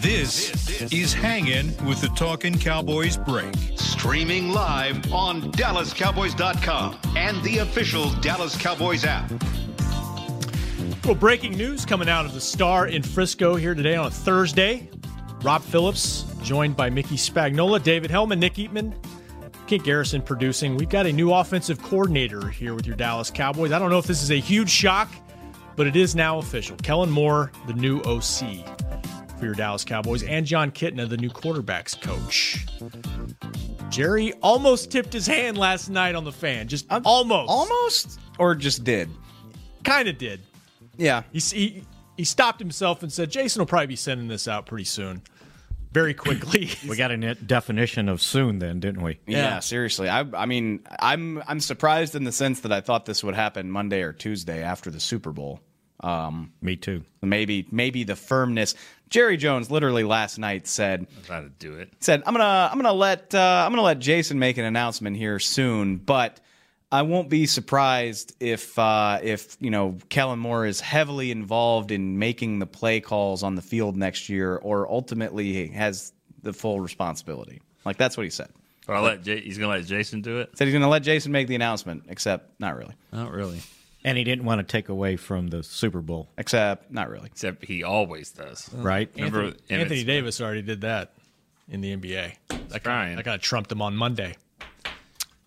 This is Hanging with the Talking Cowboys Break. Streaming live on DallasCowboys.com and the official Dallas Cowboys app. Well, breaking news coming out of the Star in Frisco here today on a Thursday. Rob Phillips, joined by Mickey Spagnola, David Helman, Nick Eatman, Kent Garrison producing. We've got a new offensive coordinator here with your Dallas Cowboys. I don't know if this is a huge shock, but it is now official. Kellen Moore, the new OC for your Dallas Cowboys, and Jon Kitna, the new quarterbacks coach. Jerry almost tipped his hand last night on the fan. Just um, almost. Almost? Or just did? Kind of did. Yeah. He, he, he stopped himself and said, Jason will probably be sending this out pretty soon. Very quickly. We got a definition of soon, then, didn't we? Yeah, yeah, seriously. I, I mean, I'm I'm surprised in the sense that I thought this would happen Monday or Tuesday after the Super Bowl. Um, Me too. Maybe maybe the firmness. Jerry Jones literally last night said, "How to do it?" Said, "I'm gonna I'm gonna let uh, I'm gonna let Jason make an announcement here soon, but." I won't be surprised if uh, if you know Kellen Moore is heavily involved in making the play calls on the field next year, or ultimately has the full responsibility. Like that's what he said. But I'll let J- he's going to let Jason do it. Said he's going to let Jason make the announcement, except not really. Not really. And he didn't want to take away from the Super Bowl. Except not really. Except he always does. Right? Remember, Anthony, Anthony Davis already did that in the NBA. That kind, that kind of trumped him on Monday.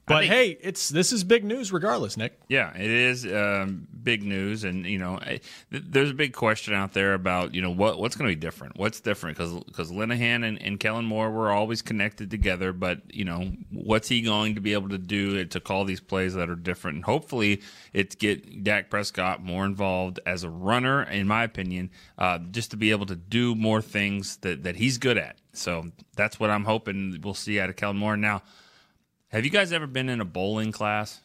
But think, hey, it's this is big news regardless, Nick. Yeah, it is um, big news, and you know, I, th- there's a big question out there about you know what what's going to be different. What's different because because Linehan and, and Kellen Moore were always connected together, but you know what's he going to be able to do to call these plays that are different? And hopefully, it's get Dak Prescott more involved as a runner, in my opinion, uh, just to be able to do more things that that he's good at. So that's what I'm hoping we'll see out of Kellen Moore now. Have you guys ever been in a bowling class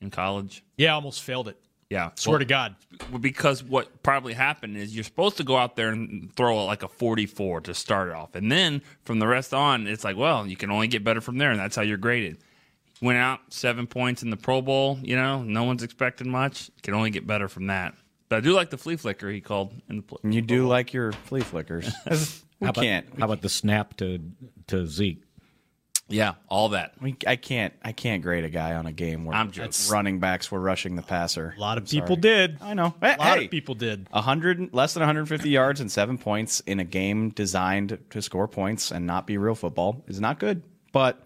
in college? Yeah, I almost failed it. Yeah. Swear well, to God. Because what probably happened is you're supposed to go out there and throw it like a 44 to start it off. And then from the rest on, it's like, well, you can only get better from there. And that's how you're graded. Went out seven points in the Pro Bowl. You know, no one's expecting much. Can only get better from that. But I do like the flea flicker he called in the. Pl- you do like your flea flickers. we how about, can't. How about the snap to to Zeke? Yeah, all that. I, mean, I can't. I can't grade a guy on a game where I'm just, running backs were rushing the passer. A lot of I'm people sorry. did. I know. A lot of people did. hundred less than 150 yards and seven points in a game designed to score points and not be real football is not good. But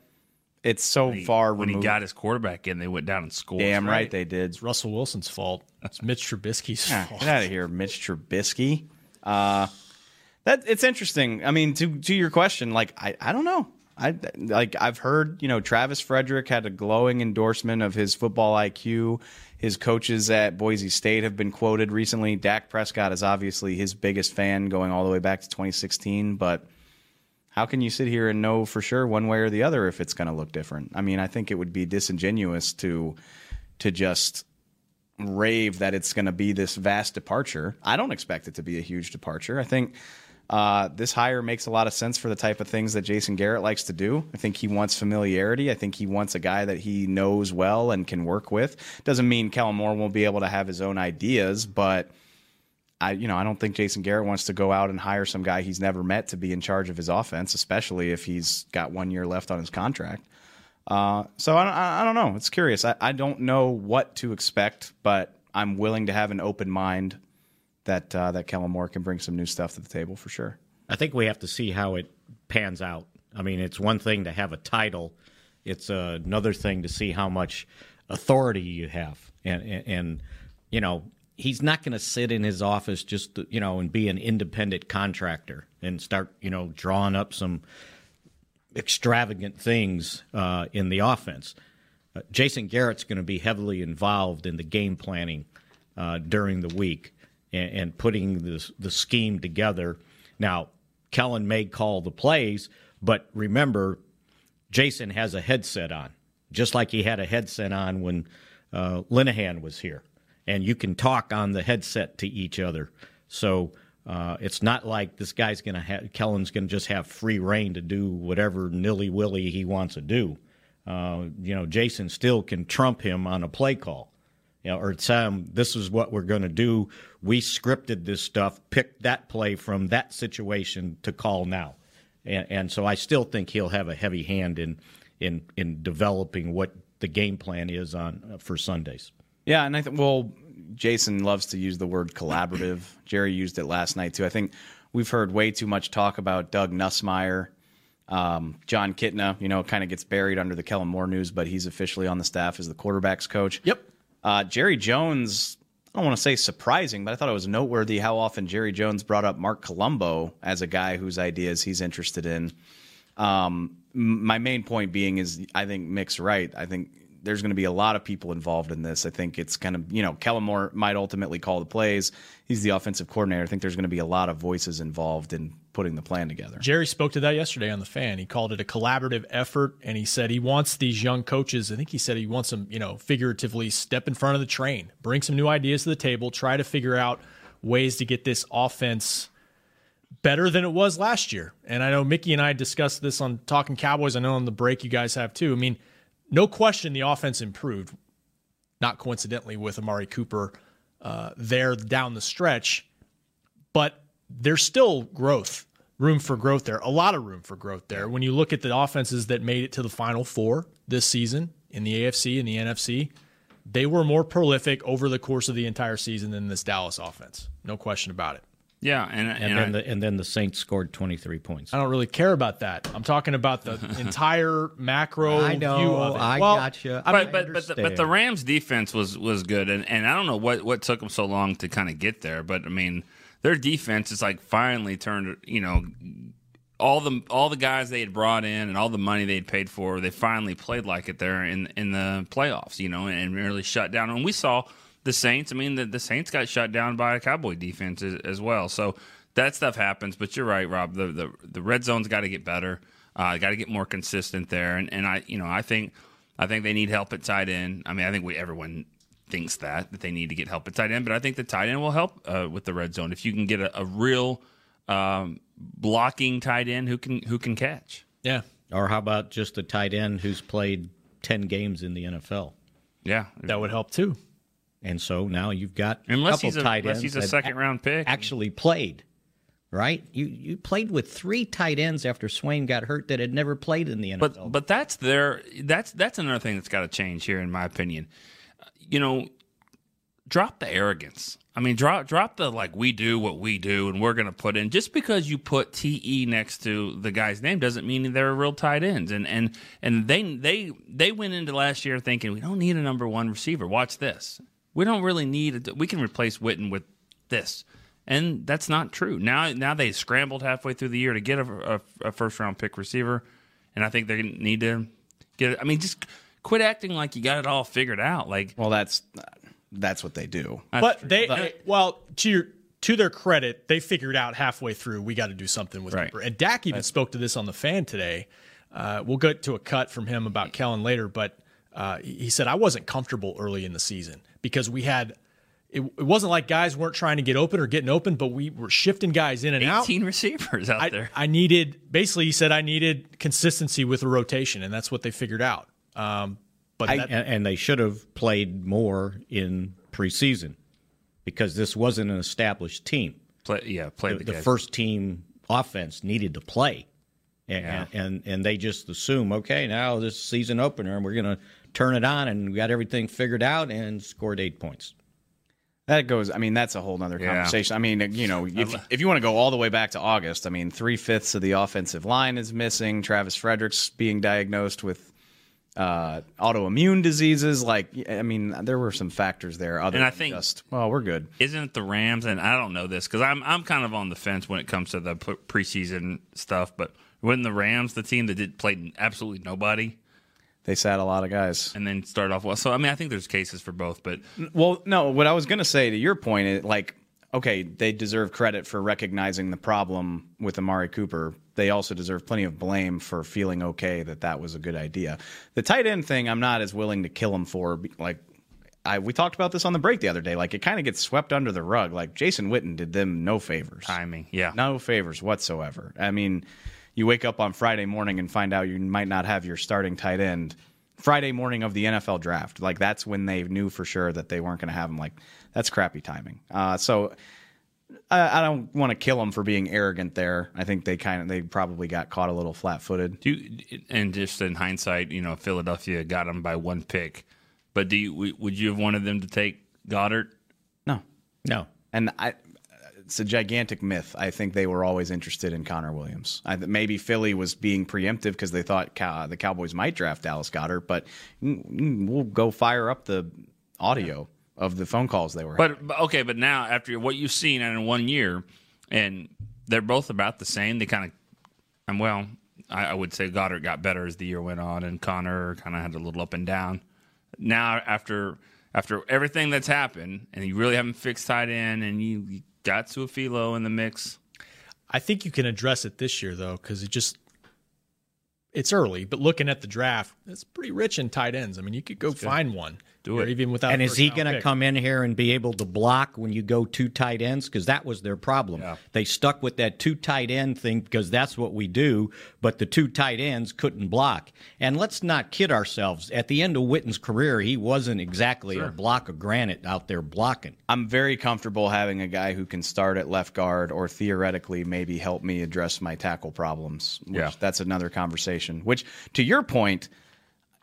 it's so when he, far when removed. he got his quarterback in, they went down and scored. Damn right. right they did. It's Russell Wilson's fault. It's Mitch Trubisky's Yeah, fault. get out of here, Mitch Trubisky. Uh, that it's interesting. I mean, to to your question, like I, I don't know. I like I've heard, you know, Travis Frederick had a glowing endorsement of his football IQ. His coaches at Boise State have been quoted recently. Dak Prescott is obviously his biggest fan going all the way back to 2016, but how can you sit here and know for sure one way or the other if it's going to look different? I mean, I think it would be disingenuous to to just rave that it's going to be this vast departure. I don't expect it to be a huge departure. I think uh, this hire makes a lot of sense for the type of things that Jason Garrett likes to do. I think he wants familiarity. I think he wants a guy that he knows well and can work with. Doesn't mean Kellen Moore won't be able to have his own ideas, but I, you know, I don't think Jason Garrett wants to go out and hire some guy he's never met to be in charge of his offense, especially if he's got one year left on his contract. Uh, so I, I, don't know. It's curious. I, I don't know what to expect, but I'm willing to have an open mind that uh, that Kellen Moore can bring some new stuff to the table for sure. I think we have to see how it pans out. I mean, it's one thing to have a title; it's another thing to see how much authority you have, and and, and you know. He's not going to sit in his office just to, you know and be an independent contractor and start you know drawing up some extravagant things uh, in the offense. Uh, Jason Garrett's going to be heavily involved in the game planning uh, during the week and, and putting the, the scheme together. Now, Kellen may call the plays, but remember, Jason has a headset on, just like he had a headset on when uh, Linehan was here. And you can talk on the headset to each other. So uh, it's not like this guy's going to have, Kellen's going to just have free reign to do whatever nilly willy he wants to do. Uh, you know, Jason still can trump him on a play call. You know, or tell them this is what we're going to do. We scripted this stuff, picked that play from that situation to call now, and, and so I still think he'll have a heavy hand in in in developing what the game plan is on uh, for Sundays. Yeah, and I think well, Jason loves to use the word collaborative. Jerry used it last night too. I think we've heard way too much talk about Doug Nussmeier. Um, Jon Kitna, you know, kind of gets buried under the Kellen Moore news, but he's officially on the staff as the quarterbacks coach. Yep. Uh, Jerry Jones, I don't want to say surprising, but I thought it was noteworthy how often Jerry Jones brought up Marc Colombo as a guy whose ideas he's interested in. Um, my main point being is I think Mick's right. I think there's going to be a lot of people involved in this. I think it's kind of, you know, Kellen Moore might ultimately call the plays. He's the offensive coordinator. I think there's going to be a lot of voices involved in putting the plan together. Jerry spoke to that yesterday on the fan. He called it a collaborative effort, and he said he wants these young coaches. I think he said he wants them, you know, figuratively step in front of the train, bring some new ideas to the table, try to figure out ways to get this offense better than it was last year. And I know Mickey and I discussed this on Talking Cowboys. I know on the break you guys have too. I mean, no question the offense improved, not coincidentally with Amari Cooper uh, there down the stretch, but there's still growth, room for growth there, a lot of room for growth there. When you look at the offenses that made it to the Final Four this season in the AFC and the NFC, they were more prolific over the course of the entire season than this Dallas offense. No question about it. Yeah, and And, and, then I, the and then the Saints scored 23 points. I don't really care about that. I'm talking about the entire macro I know, view of it. I well, gotcha. I mean, but but but the, but the Rams defense was was good, and, and I don't know what what took them so long to kind of get there, but I mean their defense is like finally turned. You know, all the all the guys they had brought in and all the money they had paid for, they finally played like it there in in the playoffs. You know, and really shut down. And we saw the Saints. I mean, the, the Saints got shut down by a Cowboy defense as, as well. So that stuff happens. But you're right, Rob. The the, the red zone's got to get better. Uh, got to get more consistent there. And and I you know I think I think they need help at tight end. I mean, I think we everyone thinks that that they need to get help at tight end, but I think the tight end will help uh, with the red zone if you can get a, a real um, blocking tight end who can who can catch. yeah. Or how about just a tight end who's played 10 games in the NFL? Yeah, That would help too. And so now you've got unless couple he's a, tight unless he's a second round pick. actually played, right? You you played with three tight ends after Swaim got hurt that had never played in the NFL. But but that's their that's that's another thing that's got to change here, in my opinion. You know, drop the arrogance. I mean, drop drop the like we do what we do, and we're to put in. Just because you put te next to the guy's name doesn't mean they're real tight ends. And and and they they they went into last year thinking we don't need a number one receiver. Watch this. We don't really need. A, we can replace Witten with this. And that's not true. Now, now they scrambled halfway through the year to get a, a, a first round pick receiver, and I think they need to get. I mean, just quit acting like you got it all figured out. Like, Well, that's that's what they do. but they, uh, well, to your to their credit, they figured out halfway through we got to do something with Right. Cooper. And Dak even spoke to this on the fan today. Uh, we'll get to a cut from him about Kellen later, but uh, he he said I wasn't comfortable early in the season because we had. It, it wasn't like guys weren't trying to get open or getting open, but we were shifting guys in and out. eighteen receivers out I, there. I needed basically he said I needed consistency with the rotation, and that's what they figured out. Um, but that, and, and they should have played more in preseason because this wasn't an established team. Play, yeah, play The, the, the first team offense needed to play, and, Yeah. and and they just assume, okay, now this is season opener, and we're going to turn it on, and we got everything figured out, and scored eight points. That goes. I mean, that's a whole nother Yeah. conversation. I mean, you know, if, if you want to go all the way back to August, I mean, three fifths of the offensive line is missing. Travis Fredericks being diagnosed with uh, autoimmune diseases. Like, I mean, there were some factors there. Other And I than think- just well, we're good. Isn't it the Rams? And I don't know this because I'm I'm kind of on the fence when it comes to the preseason stuff. But wasn't the Rams the team that did played absolutely nobody They sat a lot of guys. and then started off well? So I mean, I think there's cases for both. But Well, no, what I was going to say to your point is like, okay, they deserve credit for recognizing the problem with Amari Cooper. They also deserve plenty of blame for feeling okay that that was a good idea. The tight end thing, I'm not as willing to kill him for. Like, I we talked about this on the break the other day. Like, it kind of gets swept under the rug. Like, Jason Witten did them no favors. timing, yeah, No favors whatsoever. I mean, you wake up on Friday morning and find out you might not have your starting tight end Friday morning of the NFL draft. Like that's when they knew for sure that they weren't going to have him. Like that's crappy timing. Uh, so I, I don't want to kill them for being arrogant there. I think they kind of they probably got caught a little flat footed. Do you, and just in hindsight, you know, Philadelphia got them by one pick, but do you would you have wanted them to take Goedert? No, No. and I. It's a gigantic myth. I think they were always interested in Connor Williams. I, maybe Philly was being preemptive because they thought Cow- the Cowboys might draft Dallas Goedert, but we'll go fire up the audio of the phone calls they were. But, but okay, but now after what you've seen in one year, and they're both about the same. They kind of, and well, I, I would say Goedert got better as the year went on, and Connor kind of had a little up and down. Now after after everything that's happened, and you really haven't fixed tight end, and you, you got Su'a-Filo in the mix. I think you can address it this year though, because it just it's early. But looking at the draft, it's pretty rich in tight ends. I mean, you could go find one. Do or it. even without. And is he going to come in here and be able to block when you go two tight ends? Because that was their problem. Yeah. They stuck with that two tight end thing because that's what we do, but the two tight ends couldn't block. And let's not kid ourselves. At the end of Witten's career, he wasn't exactly a block of granite out there blocking. I'm very comfortable having a guy who can start at left guard or theoretically maybe help me address my tackle problems. Which Yeah. That's another conversation. Which, to your point,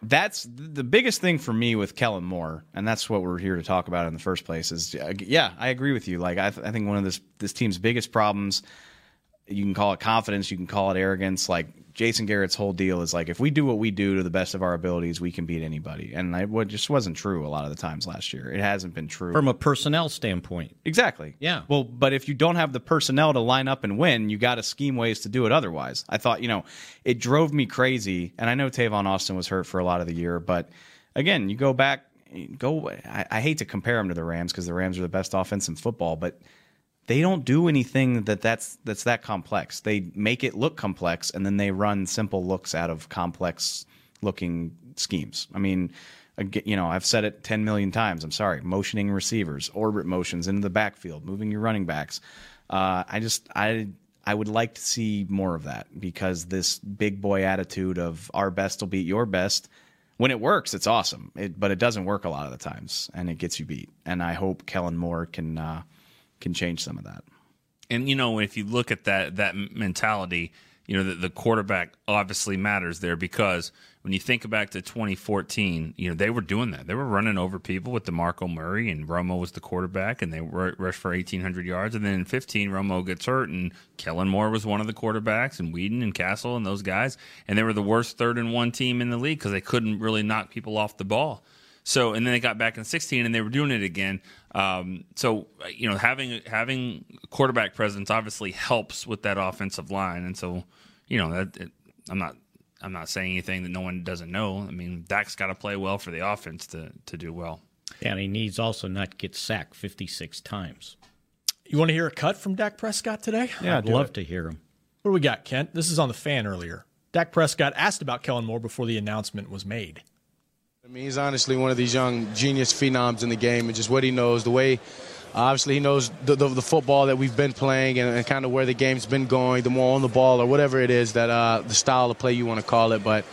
that's the biggest thing for me with Kellen Moore, and that's what we're here to talk about in the first place. Is uh, yeah, I agree with you. Like I, th- I think one of this this team's biggest problems, you can call it confidence, you can call it arrogance. Like Jason Garrett's whole deal is like if we do what we do to the best of our abilities, we can beat anybody, and I, what just wasn't true a lot of the times last year. It hasn't been true From a personnel standpoint, Exactly. Yeah. Well, but if you don't have the personnel to line up and win, you got to scheme ways to do it otherwise. I thought, you know, it drove me crazy. And I know Tavon Austin was hurt for a lot of the year, but again, you go back, go. I, I hate to compare him to the Rams because the Rams are the best offense in football, but they don't do anything that that's that's that complex. They make it look complex, and then they run simple looks out of complex looking schemes. I mean, you know, I've said it ten million times. I'm sorry. Motioning receivers, orbit motions into the backfield, moving your running backs. Uh, I just I I would like to see more of that because this big boy attitude of our best will beat your best. When it works, it's awesome. It, but it doesn't work a lot of the times, and it gets you beat. And I hope Kellen Moore can uh, can change some of that. And you know, if you look at that that mentality, you know, the, the quarterback obviously matters there because when you think back to 2014, you know, they were doing that. They were running over people with DeMarco Murray and Romo was the quarterback and they ru- rushed for 1800 yards and then in 15 Romo gets hurt and Kellen Moore was one of the quarterbacks and Weeden and Cassel and those guys and they were the worst third and one team in the league cuz they couldn't really knock people off the ball. So and then they got back in 16 and they were doing it again. Um, so you know having having quarterback presence obviously helps with that offensive line, and so you know that it, I'm not I'm not saying anything that no one doesn't know. I mean Dak's got to play well for the offense to to do well. and he needs also not get sacked 56 times. You want to hear a cut from Dak Prescott today? Yeah, I'd love to hear him. What do we got, Kent? This is on the fan earlier. Dak Prescott asked about Kellen Moore before the announcement was made. I mean, he's honestly one of these young genius phenoms in the game, and just what he knows, the way, obviously, he knows the, the, the football that we've been playing and, and kind of where the game's been going, the more on the ball or whatever it is that uh, the style of play you want to call it. But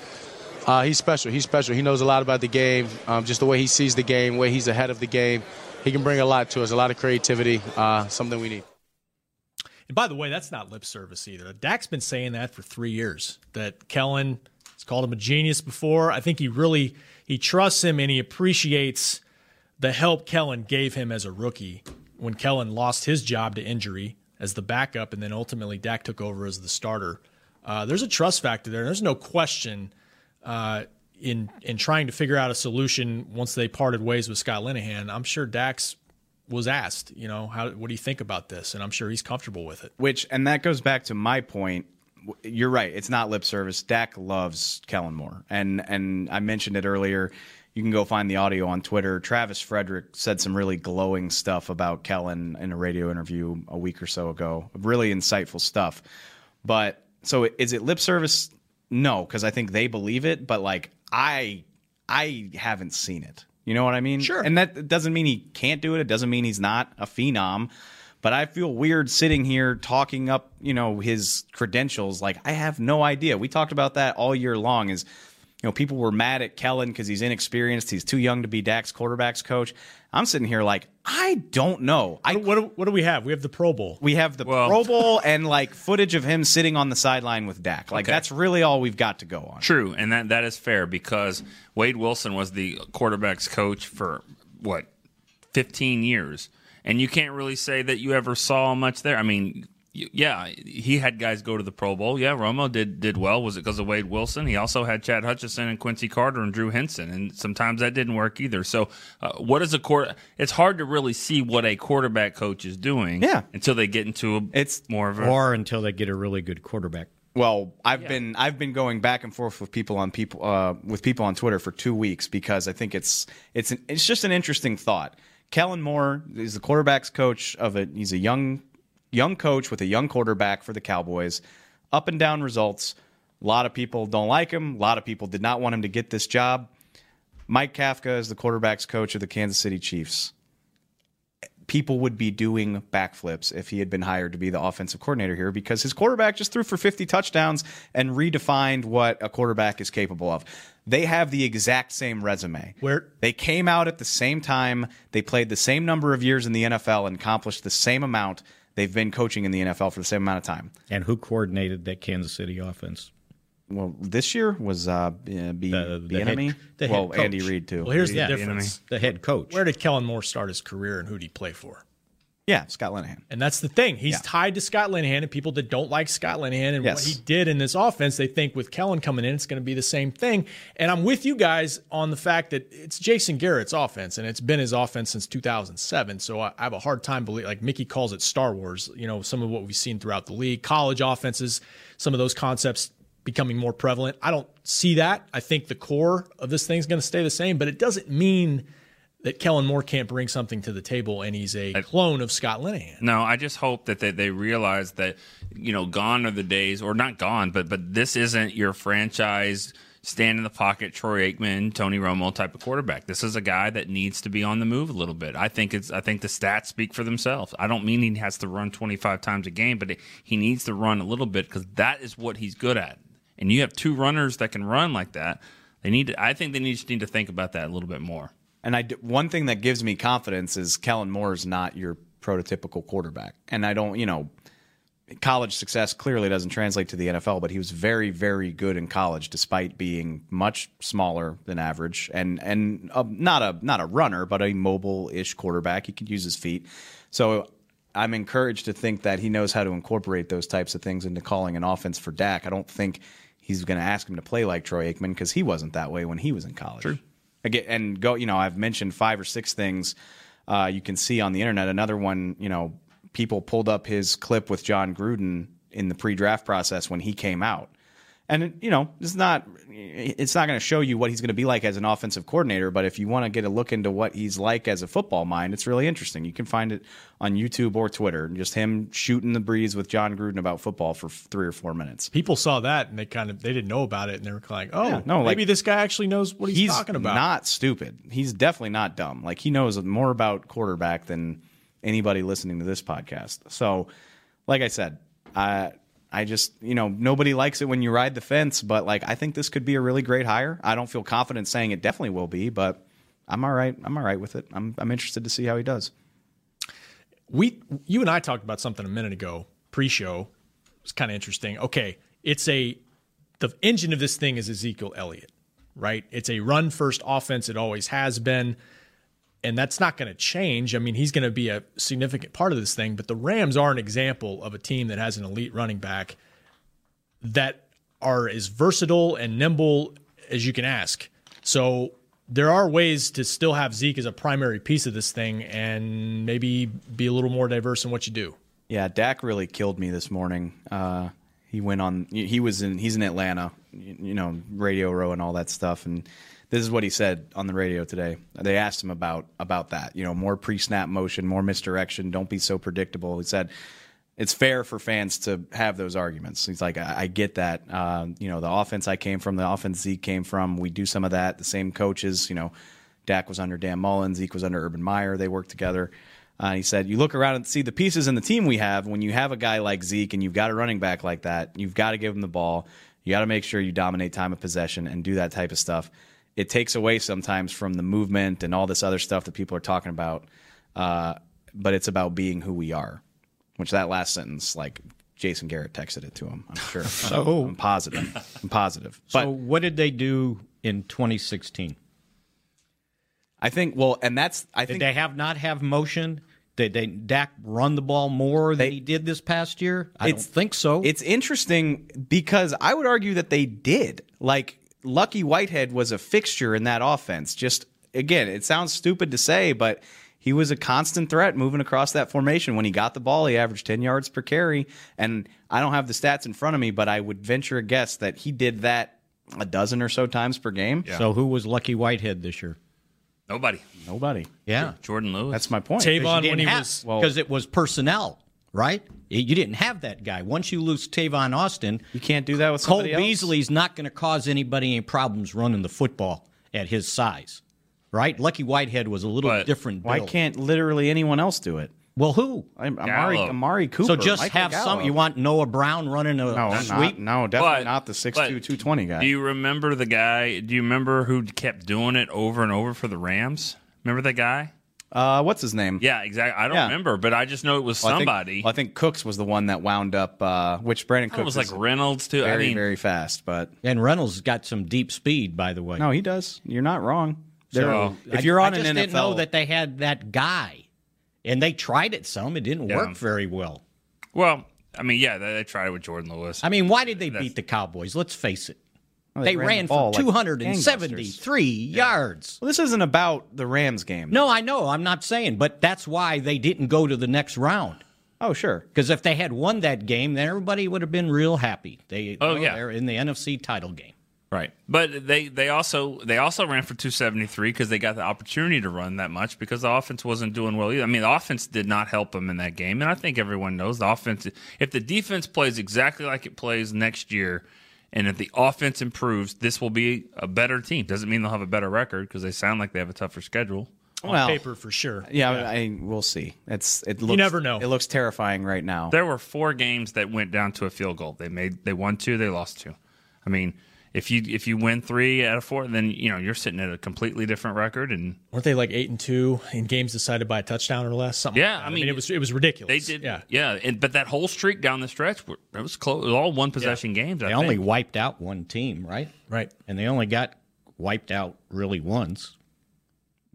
uh, he's special. He's special. He knows a lot about the game, um, just the way he sees the game, way he's ahead of the game. He can bring a lot to us, a lot of creativity, uh, something we need. And by the way, that's not lip service either. Dak's been saying that for three years. That Kellen has called him a genius before. I think he really he trusts him and he appreciates the help Kellen gave him as a rookie when Kellen lost his job to injury as the backup, and then ultimately Dak took over as the starter. Uh, there's a trust factor there. There's no question uh, in in trying to figure out a solution once they parted ways with Scott Linehan. I'm sure Dax was asked, you know, how what do you think about this? And I'm sure he's comfortable with it. Which and that goes back to my point. You're right. It's not lip service. Dak loves Kellen Moore, and and I mentioned it earlier. You can go find the audio on Twitter. Travis Frederick said some really glowing stuff about Kellen in a radio interview a week or so ago. Really insightful stuff. But so is it lip service? No, because I think they believe it. But like I, I haven't seen it. You know what I mean? Sure. And that doesn't mean he can't do it. It doesn't mean he's not a phenom. But I feel weird sitting here talking up, you know, his credentials. Like I have no idea. We talked about that all year long. Is you know, people were mad at Kellen because he's inexperienced. He's too young to be Dak's quarterbacks coach. I'm sitting here like, I don't know. I What do, what do we have? We have the Pro Bowl. we have the Well- Pro Bowl and like footage of him sitting on the sideline with Dak. Like Okay. that's really all we've got to go on. True, and that that is fair because Wade Wilson was the quarterbacks coach for what 15 years, and you can't really say that you ever saw much there. I mean, yeah, he had guys go to the Pro Bowl. Yeah, Romo did did well. Was it because of Wade Wilson? He also had Chad Hutchinson and Quincy Carter and Drew Henson, and sometimes that didn't work either. So, uh, what is a quarter? It's hard to really see what a quarterback coach is doing. Yeah. until they get into a It's more of a or until they get a really good quarterback. Well, I've been I've been going back and forth with people on people uh, with people on Twitter for two weeks because I think it's it's an, it's just an interesting thought. Kellen Moore is the quarterbacks coach of a he's a young young coach with a young quarterback for the Cowboys. Up and down results. A lot of people don't like him. A lot of people did not want him to get this job. Mike Kafka is the quarterbacks coach of the Kansas City Chiefs people would be doing backflips if he had been hired to be the offensive coordinator here because his quarterback just threw for 50 touchdowns and redefined what a quarterback is capable of. They have the exact same resume. Where- they came out at the same time, they played the same number of years in the NFL and accomplished the same amount. They've been coaching in the NFL for the same amount of time. And who coordinated that Kansas City offense? Well, this year was uh, B, B, The- the Bieniemy? head- the head well, coach. Andy Reid too. Well, here's Yeah, the the difference. The head coach. Where did Kellen Moore start his career and who did he play for? yeah, Scott Linehan. And that's the thing. He's Yeah. tied to Scott Linehan, and people that don't like Scott Linehan and Yes. what he did in this offense, they think with Kellen coming in, it's going to be the same thing. And I'm with you guys on the fact that it's Jason Garrett's offense, and it's been his offense since 2007. So I I have a hard time believing, like Mickey calls it Star Wars, you know, some of what we've seen throughout the league, college offenses, some of those concepts becoming more prevalent. I don't see that. I think the core of this thing's going to stay the same, but it doesn't mean that Kellen Moore can't bring something to the table and he's a clone of Scott Linehan. No, I just hope that they, they realize that you know gone are the days, or not gone, but but this isn't your franchise stand in the pocket Troy Aikman, Tony Romo type of quarterback. This is a guy that needs to be on the move a little bit. I think it's I think the stats speak for themselves. I don't mean he has to run 25 times a game, but he needs to run a little bit because that is what he's good at. And you have two runners that can run like that. They need to, I think they need, just need to think about that a little bit more. And I one thing that gives me confidence is Kellen Moore is not your prototypical quarterback. And I don't, you know, college success clearly doesn't translate to the NFL, but he was very, very good in college, despite being much smaller than average and and uh, not a not a runner, but a mobile-ish quarterback. He could use his feet. So I'm encouraged to think that he knows how to incorporate those types of things into calling an offense for Dak. I don't think he's going to ask him to play like Troy Aikman because he wasn't that way when he was in college. True. Again, and go. You know, I've mentioned five or six things uh, you can see on the internet. Another one, you know, people pulled up his clip with Jon Gruden in the pre-draft process when he came out, and you know, it's not it's not going to show you what he's going to be like as an offensive coordinator. But if you want to get a look into what he's like as a football mind, it's really interesting. You can find it on YouTube or Twitter. Just him shooting the breeze with Jon Gruden about football for three or four minutes. people saw that and they kind of they didn't know about it and they were like, oh, Yeah, no, like- maybe this guy actually knows what he's, he's talking about. not stupid. He's definitely not dumb. Like he knows more about quarterback than anybody listening to this podcast. So, like I said, I I just you know nobody likes it when you ride the fence, but like I think this could be a really great hire. I don't feel confident saying it definitely will be, but I'm all right. I'm all right with it. I'm I'm interested to see how he does. we you and I talked about something a minute ago pre-show. It's kind of interesting. Okay, it's a the engine of this thing is Ezekiel Elliott, right? It's a run first offense. It always has been. And that's not going to change. I mean, he's going to be a significant part of this thing, but the Rams are an example of a team that has an elite running back that are as versatile and nimble as you can ask. So there are ways to still have Zeke as a primary piece of this thing and maybe be a little more diverse in what you do. Yeah, Dak really killed me this morning. Uh, he went on. He was in. He's in Atlanta. You, you know, Radio Row and all that stuff. And this is what he said on the radio today. They asked him about about that. You know, more pre-snap motion, more misdirection. Don't be so predictable. He said it's fair for fans to have those arguments. He's like, I, I get that. Uh, you know, the offense I came from, the offense Zeke came from. We do some of that. The same coaches. You know, Dak was under Dan Mullen. Zeke was under Urban Meyer. They worked together. Uh, he said, "You look around and see the pieces in the team we have. When you have a guy like Zeke and you've got a running back like that, you've got to give him the ball. You got to make sure you dominate time of possession and do that type of stuff. It takes away sometimes from the movement and all this other stuff that people are talking about. Uh, but it's about being who we are, which that last sentence, like Jason Garrett texted it to him. I'm sure. so I'm positive. I'm positive. But so what did they do in 2016? I think well, and that's I Did think they have not have motion? Did they Dak run the ball more than They- he did this past year? I don't think so. It's interesting because I would argue that they did. Like Lucky Whitehead was a fixture in that offense. Just again, it sounds stupid to say, but he was a constant threat moving across that formation. When he got the ball, he averaged 10 yards per carry. And I don't have the stats in front of me, but I would venture a guess that he did that a dozen or so times per game. So who was Lucky Whitehead this year? Nobody. Nobody. Yeah, Jordan Lewis. That's my point. Tavon when he was because it was personnel, right? You didn't have that guy. Once you lose Tavon Austin, You can't do that with Cole somebody else. Beasley's not going to cause anybody any problems running the football at his size, right? Lucky Whitehead was a little But different. Why can't literally anyone else do it? Well, who? I'm, Amari, Amari Cooper. so just Michael have some. You want Noah Brown running a No, a not, sweep? no, definitely But- not the 6'2", 220 guy. Do you remember the guy? Do you remember who kept doing it over and over for the Rams? Remember that guy? Uh, what's his name? Yeah, exactly. I don't Yeah. remember, but I just know it was Well, I think- somebody. well, I think Cooks was the one that wound up, uh, which Brandon it Cooks was like is Reynolds too. very, I mean, very fast. But And Reynolds got some deep speed, by the way. no, he does. You're not wrong. There, So- if I- you're on I just an didn't NFL, know that they had that guy, and they tried it some. It didn't Yeah. work very well. well, I mean, yeah, they, they tried it with Jordan Lewis. I mean, why did they beat the Cowboys? Let's face it. Well, they, the ran, ball for like 273 yards. Well, this isn't about the Rams game. No, I know. I'm not saying, but that's why they didn't go to the next round. Oh, sure. Because if they had won that game, then everybody would have been real happy. They, Oh, well, yeah. they're in the NFC title game. Right, but they they also they also ran for 273 because they got the opportunity to run that much because the offense wasn't doing well either. I mean, the offense did not help them in that game, and I think everyone knows the offense. If the defense plays exactly like it plays next year, and if the offense improves, this will be a better team. Doesn't mean they'll have a better record because they sound like they have a tougher schedule. on Well, paper for sure. Yeah, I, we'll see. It's it looks, you never know. It looks terrifying right now. There were four games that went down to a field goal. They made they won two, they lost two. I mean, if you if you win three out of four, then you know you're sitting at a completely different record and. Weren't they like eight and two in games decided by a touchdown or less? Something. Yeah, like that. I mean, it was it was ridiculous. They did, Yeah. yeah, And, but that whole streak down the stretch, it was close. It was all one possession games. I They only wiped out one team, right? Right. And they only got wiped out really once.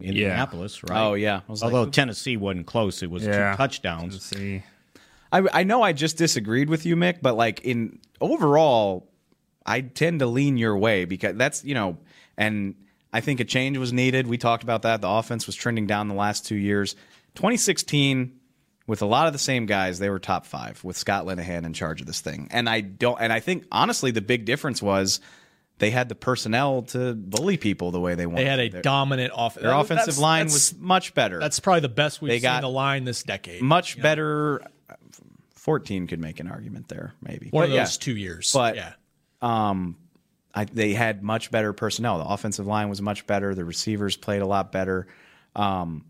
Indianapolis, right? Oh, yeah. I was like, Although Tennessee wasn't close, it was Yeah. two touchdowns. Let's. I, I know I just disagreed with you, Mick, but like in overall, I tend to lean your way because that's you know, and I think a change was needed. We talked about that. The offense was trending down the last two years. 2016, with a lot of the same guys, they were top five with Scott Linehan in charge of this thing. And I don't, and I think honestly, the big difference was they had the personnel to bully people the way they wanted. They had a Their- dominant offense. Their offensive line was much better. That's probably the best we've They got seen the line this decade. much better. 14 could make an argument there, maybe. One But of yeah. those two years. But- yeah. I, they had much better personnel. The offensive line was much better. The receivers played a lot better. Um,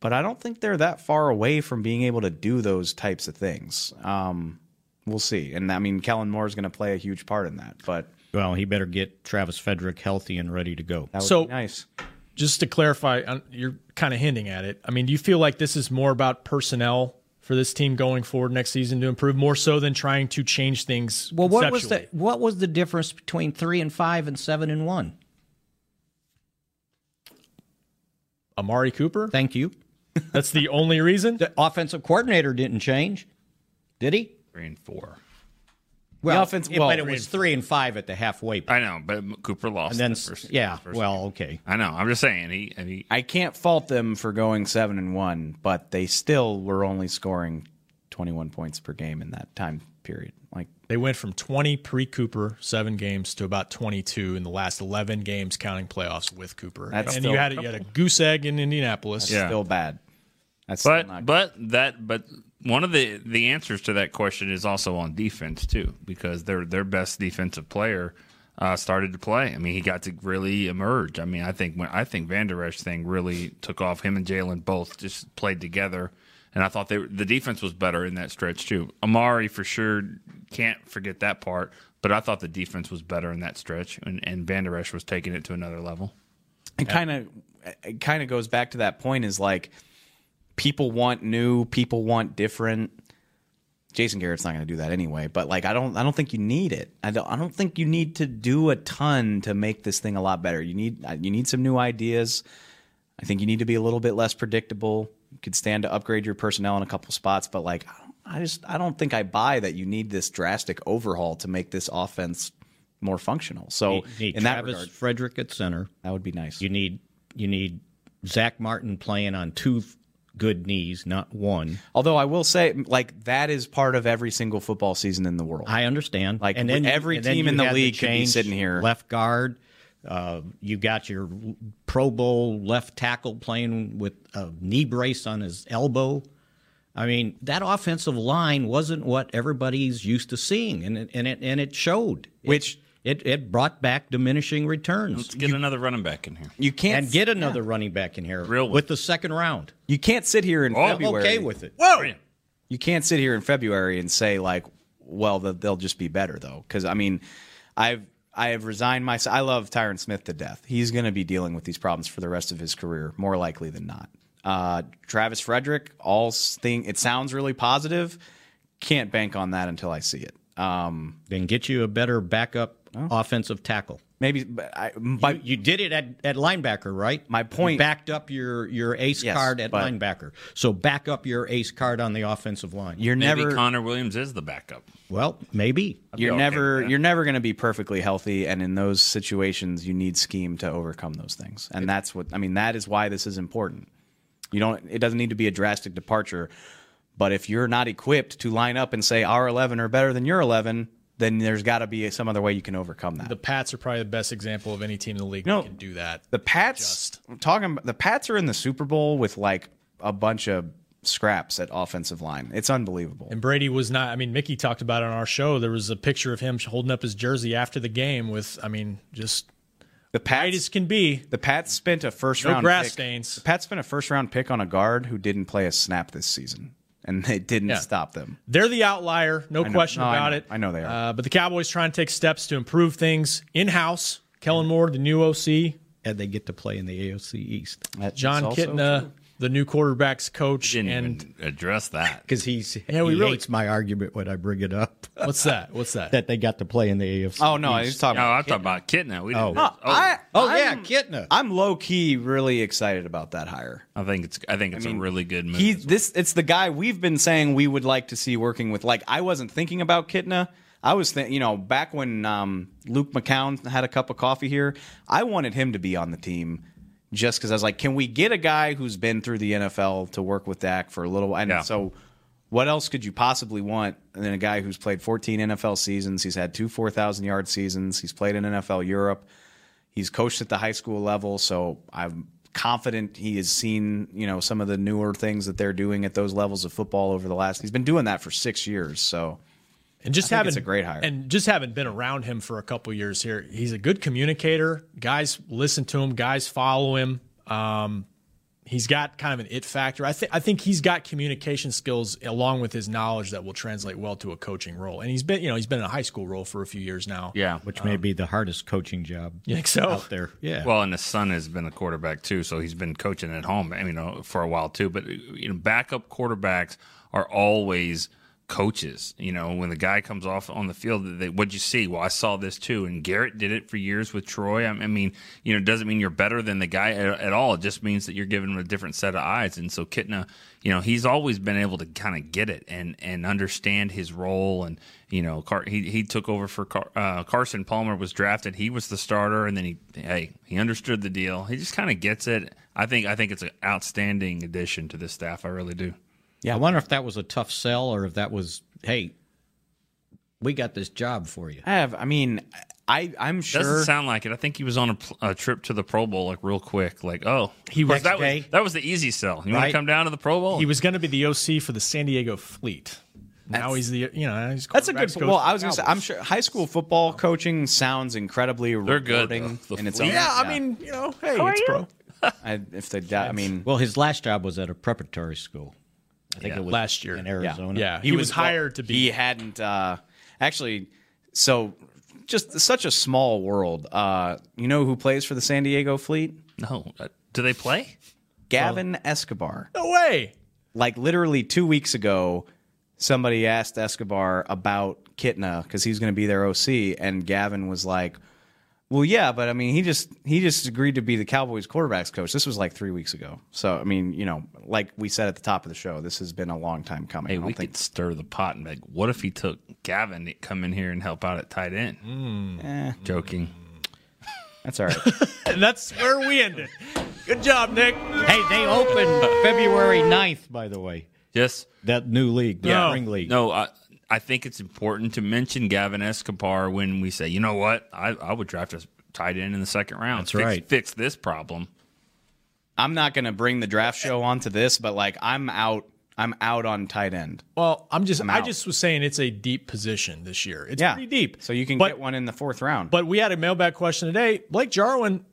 but I don't think they're that far away from being able to do those types of things. Um, we'll see. And I mean, Kellen Moore is going to play a huge part in that. But Well, he better get Travis Frederick healthy and ready to go. that would So- be nice. Just to clarify, uh, you're kind of hinting at it. I mean, do you feel like this is more about personnel for this team going forward next season to improve more so than trying to change things? Well, what was the what was the difference between three and five and seven and one? Amari Cooper? Thank you. That's the only reason. The offensive coordinator didn't change, did he? Three and four. Well, offense- it- well, but it was three and five at the halfway point. I know, but Cooper lost. And then, the first- yeah, the first well, game. okay. I know. I'm just saying he and he. I can't fault them for going seven and one, but they still were only scoring 21 points per game in that time period. Like They went from 20 pre Cooper, seven games, to about 22 in the last 11 games, counting playoffs with Cooper. That's and still- you had, you had a goose egg in Indianapolis. Yeah. still bad. That's But not but that but one of the the answers to that question is also on defense too because their their best defensive player uh, started to play. I mean, he got to really emerge. I mean, I think when I think Vander Esch thing really took off. Him and Jaylon both just played together and I thought they were, the defense was better in that stretch too. Amari for sure can't forget that part, but I thought the defense was better in that stretch, and, and Vander Esch was taking it to another level. it kind of it kind of goes back to that point is like people want new people want different. Jason garrett's not going to do that anyway but like i don't i don't think you need it. I don't i don't think you need to do a ton to make this thing a lot better. You need you need some new ideas. I think you need to be a little bit less predictable. You could stand to upgrade your personnel in a couple spots but like I, don't, I just i don't think i buy that you need this drastic overhaul to make this offense more functional. So You need in that Travis regard Frederick at center. that would be nice. You need you need Zack Martin playing on two good knees, not one. Although I will say, like that is part of every single football season in the world. I understand. Like, and then every and team you in the league could be sitting here. Left guard. Uh, you got your Pro Bowl left tackle playing with a knee brace on his elbow. I mean, that offensive line wasn't what everybody's used to seeing, and it, and it and it showed. Which- it it brought back diminishing returns. Let's get another running back in here. you can't and get another running back in here Real with the second round. you can't sit here in Oh, I'm I'm February. okay with it. Whoa! You can't sit here in February and say like, well, the, they'll just be better though, because I mean, I've I have resigned myself. I love Tyron Smith to death. He's going to be dealing with these problems for the rest of his career, more likely than not. Uh, Travis Frederick, all thing. It sounds really positive. Can't bank on that until I see it. Um, Then get you a better backup Oh. offensive tackle. maybe, but I, by, you, you did it at, at linebacker, right? My point- You backed up your, your ace Yes, card at but- linebacker. So back up your ace card on the offensive line. you're Maybe never Connor Williams is the backup. well, maybe. you're never with that. you're never going to be perfectly healthy and in those situations you need scheme to overcome those things and that's what i mean that is why this is important you don't it doesn't need to be a drastic departure but if you're not equipped to line up and say our 11 are better than your 11 then there's got to be some other way you can overcome that The Pats are probably the best example of any team in the league No. that can do that. the pats I'm talking about the pats are in the super bowl with like a bunch of scraps at offensive line it's unbelievable And Brady was not. I mean, Mickey talked about it on our show. There was a picture of him holding up his jersey after the game with, I mean, just the pats as can be. The Pats spent a first No round grass pick. stains. The Pats spent a first round pick on a guard who didn't play a snap this season, and they didn't Yeah. stop them. They're the outlier, no know. question No, about know. it. I know they are. Uh, but the Cowboys trying to take steps to improve things in house. Kellen Moore, the new OC, And they get to play in the AFC East. That's Jon also Kitna, true. The new quarterbacks coach, Didn't and even address that. Because he's Yeah, we he really- hates my argument when I bring it up. what's that? What's that? that they got to play in the AFC. Oh no, East. he's talking. No, about I'm talking about Kitna. We didn't. Oh. Oh, I, Oh, I'm- yeah, Kitna. I'm low key really excited about that hire. I think it's. I think it's a really good move. He this it's the guy we've been saying we would like to see working with. Like I wasn't thinking about Kitna. I was thinking, you know, back when um, Luke McCown had a cup of coffee here, I wanted him to be on the team just because I was like, can we get a guy who's been through the NFL to work with Dak for a little while? And Yeah. so, what else could you possibly want than a guy who's played 14 NFL seasons? He's had two 4,000 yard seasons. He's played in NFL Europe. He's coached at the high school level, so I'm confident he has seen you know some of the newer things that they're doing at those levels of football over the last. He's been doing that for six years, so and just I think having it's a great hire. and just having been around him for a couple years here, he's a good communicator. Guys listen to him. Guys follow him. Um, he's got kind of an it factor. I think I think he's got communication skills along with his knowledge that will translate well to a coaching role. And he's been you know he's been in a high school role for a few years now. yeah. which may be the hardest coaching job You think so? out there. Yeah. Well, and his son has been a quarterback too, so he's been coaching at home. I mean, you know, for a while too. But you know, backup quarterbacks are always coaches. You know, when the guy comes off on the field, they, what'd you see? Well, I saw this too. And Garrett did it for years with Troy. I mean, you know, it doesn't mean you're better than the guy at, at all. It just means that you're giving him a different set of eyes. And so Kitna, you know, he's always been able to kind of get it and and understand his role. And you know, Car- he he took over for Car- uh, Carson Palmer was drafted. He was the starter, and then he hey he understood the deal. He just kind of gets it. I think I think it's an outstanding addition to this staff. I really do. I wonder if that was a tough sell or if that was, hey, we got this job for you. I have. I mean, I I'm sure. Doesn't sound like it. I think he was on a, pl- a trip to the Pro Bowl like real quick. Like, oh, He was- that was that was the easy sell. You want Right. to come down to the Pro Bowl? He was going to be the OC for the San Diego Fleet. Now he's the you know he's that's a good. quarterbacks coach Well, for I was going to say, I'm sure high school football coaching sounds incredibly They're good, rewarding though. The in its own. Yeah, I mean you know hey How are it's you? pro. I, if they, I mean, Well, his last job was at a preparatory school. I think Yeah. it was Last year. in Arizona. Yeah, he, was, hired to be. He hadn't uh, actually. So, just such a small world. Uh, you know who plays for the San Diego Fleet? No, uh, do they play? Gavin Escobar. no way. Like literally two weeks ago, somebody asked Escobar about Kitna because he's going to be their OC, and Gavin was like, "Well, yeah, but I mean, he just he just agreed to be the Cowboys quarterbacks coach. This was like three weeks ago. So, I mean, you know, like we said at the top of the show, this has been a long time coming. Hey, I don't we think could stir the pot and be like, what if he took Gavin to come in here and help out at tight end? Eh. Joking. that's all right. And that's where we ended. Good job, Nick. Hey, they opened February 9th, by the way. Yes. That new league, the No. spring league. No, I, I think it's important to mention Gavin Escobar when we say, you know what, I, I would draft a tight end in the second round. That's fix, right. Fix this problem. I'm not going to bring the draft show onto this, but like I'm out. I'm out on tight end. Well, I'm just. I out. just was saying it's a deep position this year. It's Yeah, pretty deep. So you can But- get one in the fourth round. But we had a mailbag question today. Blake Jarwin,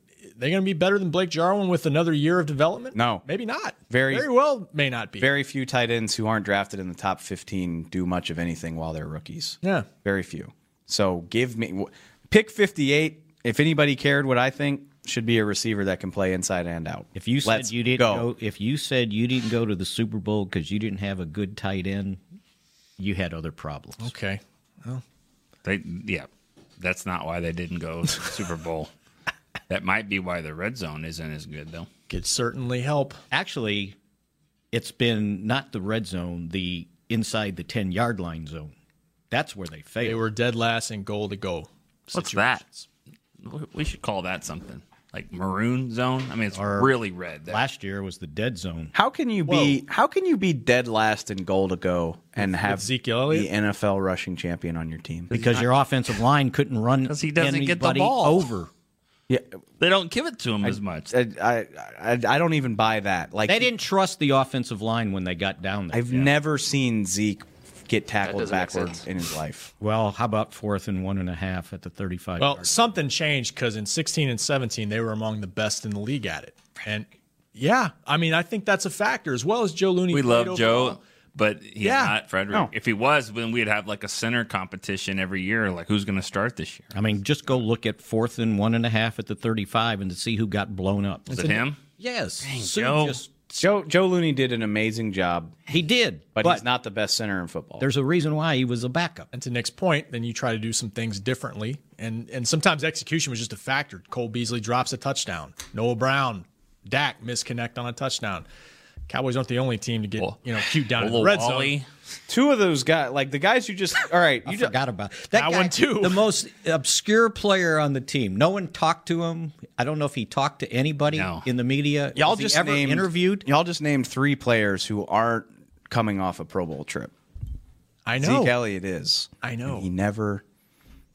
they going to be better than Blake Jarwin with another year of development? No. maybe not. Very- very well may not be. very few tight ends who aren't drafted in the top 15 do much of anything while they're rookies. yeah. Very few. So give me pick 58. If anybody cared what I think, should be a receiver that can play inside and out. If you said Let's you didn't go. go. if you said you didn't go to the Super Bowl because you didn't have a good tight end, you had other problems. Okay. They, yeah, that's not why they didn't go to the Super Bowl. That might be why the red zone isn't as good, though. Could certainly help. Actually, it's been not the red zone, the inside the ten yard line zone. That's where they failed. They were dead last in goal to go. What's that? We should call that something like maroon zone. I mean, it's Or really red. That- Last year was the dead zone. How can you be how can you be dead last in goal to go and have Ezekiel Elliott? the NFL rushing champion on your team? Because your offensive line couldn't run 'Cause he doesn't get the anybody ball. over. Yeah, they don't give it to him as much. I, I I I don't even buy that. Like They didn't trust the offensive line when they got down there. I've never seen Zeke get tackled backwards in his life. well, how about fourth and one and a half at the thirty-five? Well, yard something changed because in 16 and 17, they were among the best in the league at it. And yeah, I mean, I think that's a factor as well as Joe Looney. We love Joe, overall. But he's Yeah. not Frederick. No. If he was, then we'd have like a center competition every year. Like who's going to start this year? I mean, just go look at fourth and one and a half at the thirty-five and to see who got blown up. Is it him? Yes, Sue Joe. just- Joe Joe Looney did an amazing job, he did, but, he's not the best center in football. There's a reason why he was a backup. And to Nick's point, then you try to do some things differently. And and sometimes execution was just a factor. Cole Beasley drops a touchdown. Noah Brown, Dak misconnect on a touchdown. Cowboys aren't the only team to get Well, you know cute down in the red Wally. zone. Two of those guys, like the guys you just all right, I you just, forgot about that, That guy, one, too. The most obscure player on the team. No one talked to him. I don't know if he talked to anybody No. in the media. y'all Was he just ever named interviewed. Y'all just named three players who aren't coming off a Pro Bowl trip. I know. Zeke Elliott is. I know. And he never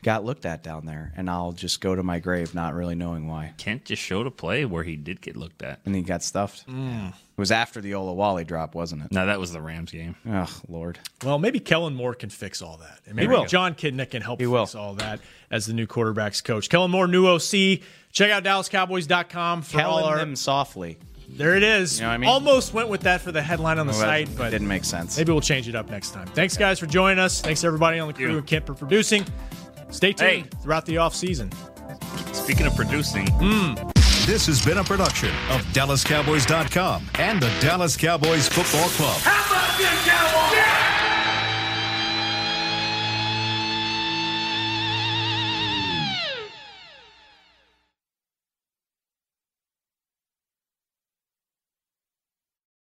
got looked at down there, and I'll just go to my grave not really knowing why. Kent just showed a play where he did get looked at. And he got stuffed. Mm. It was after the Ola Wally drop, wasn't it? No, that was the Rams game. Oh Lord. Well, maybe Kellen Moore can fix all that. And maybe will. Jon Kitna can help He fix will. all that as the new quarterbacks coach. Kellen Moore, new OC. Check out DallasCowboys.com for all our. them softly. There it is. You know what I mean? Almost went with that for the headline on the Well, site, that but didn't make sense. maybe we'll change it up next time. Thanks, guys, for joining us. Thanks, everybody on the crew and Kent for producing. Stay tuned Hey. throughout the off season. Speaking of producing, hmm. This has been a production of DallasCowboys.com and the Dallas Cowboys Football Club. How about this, Cowboys?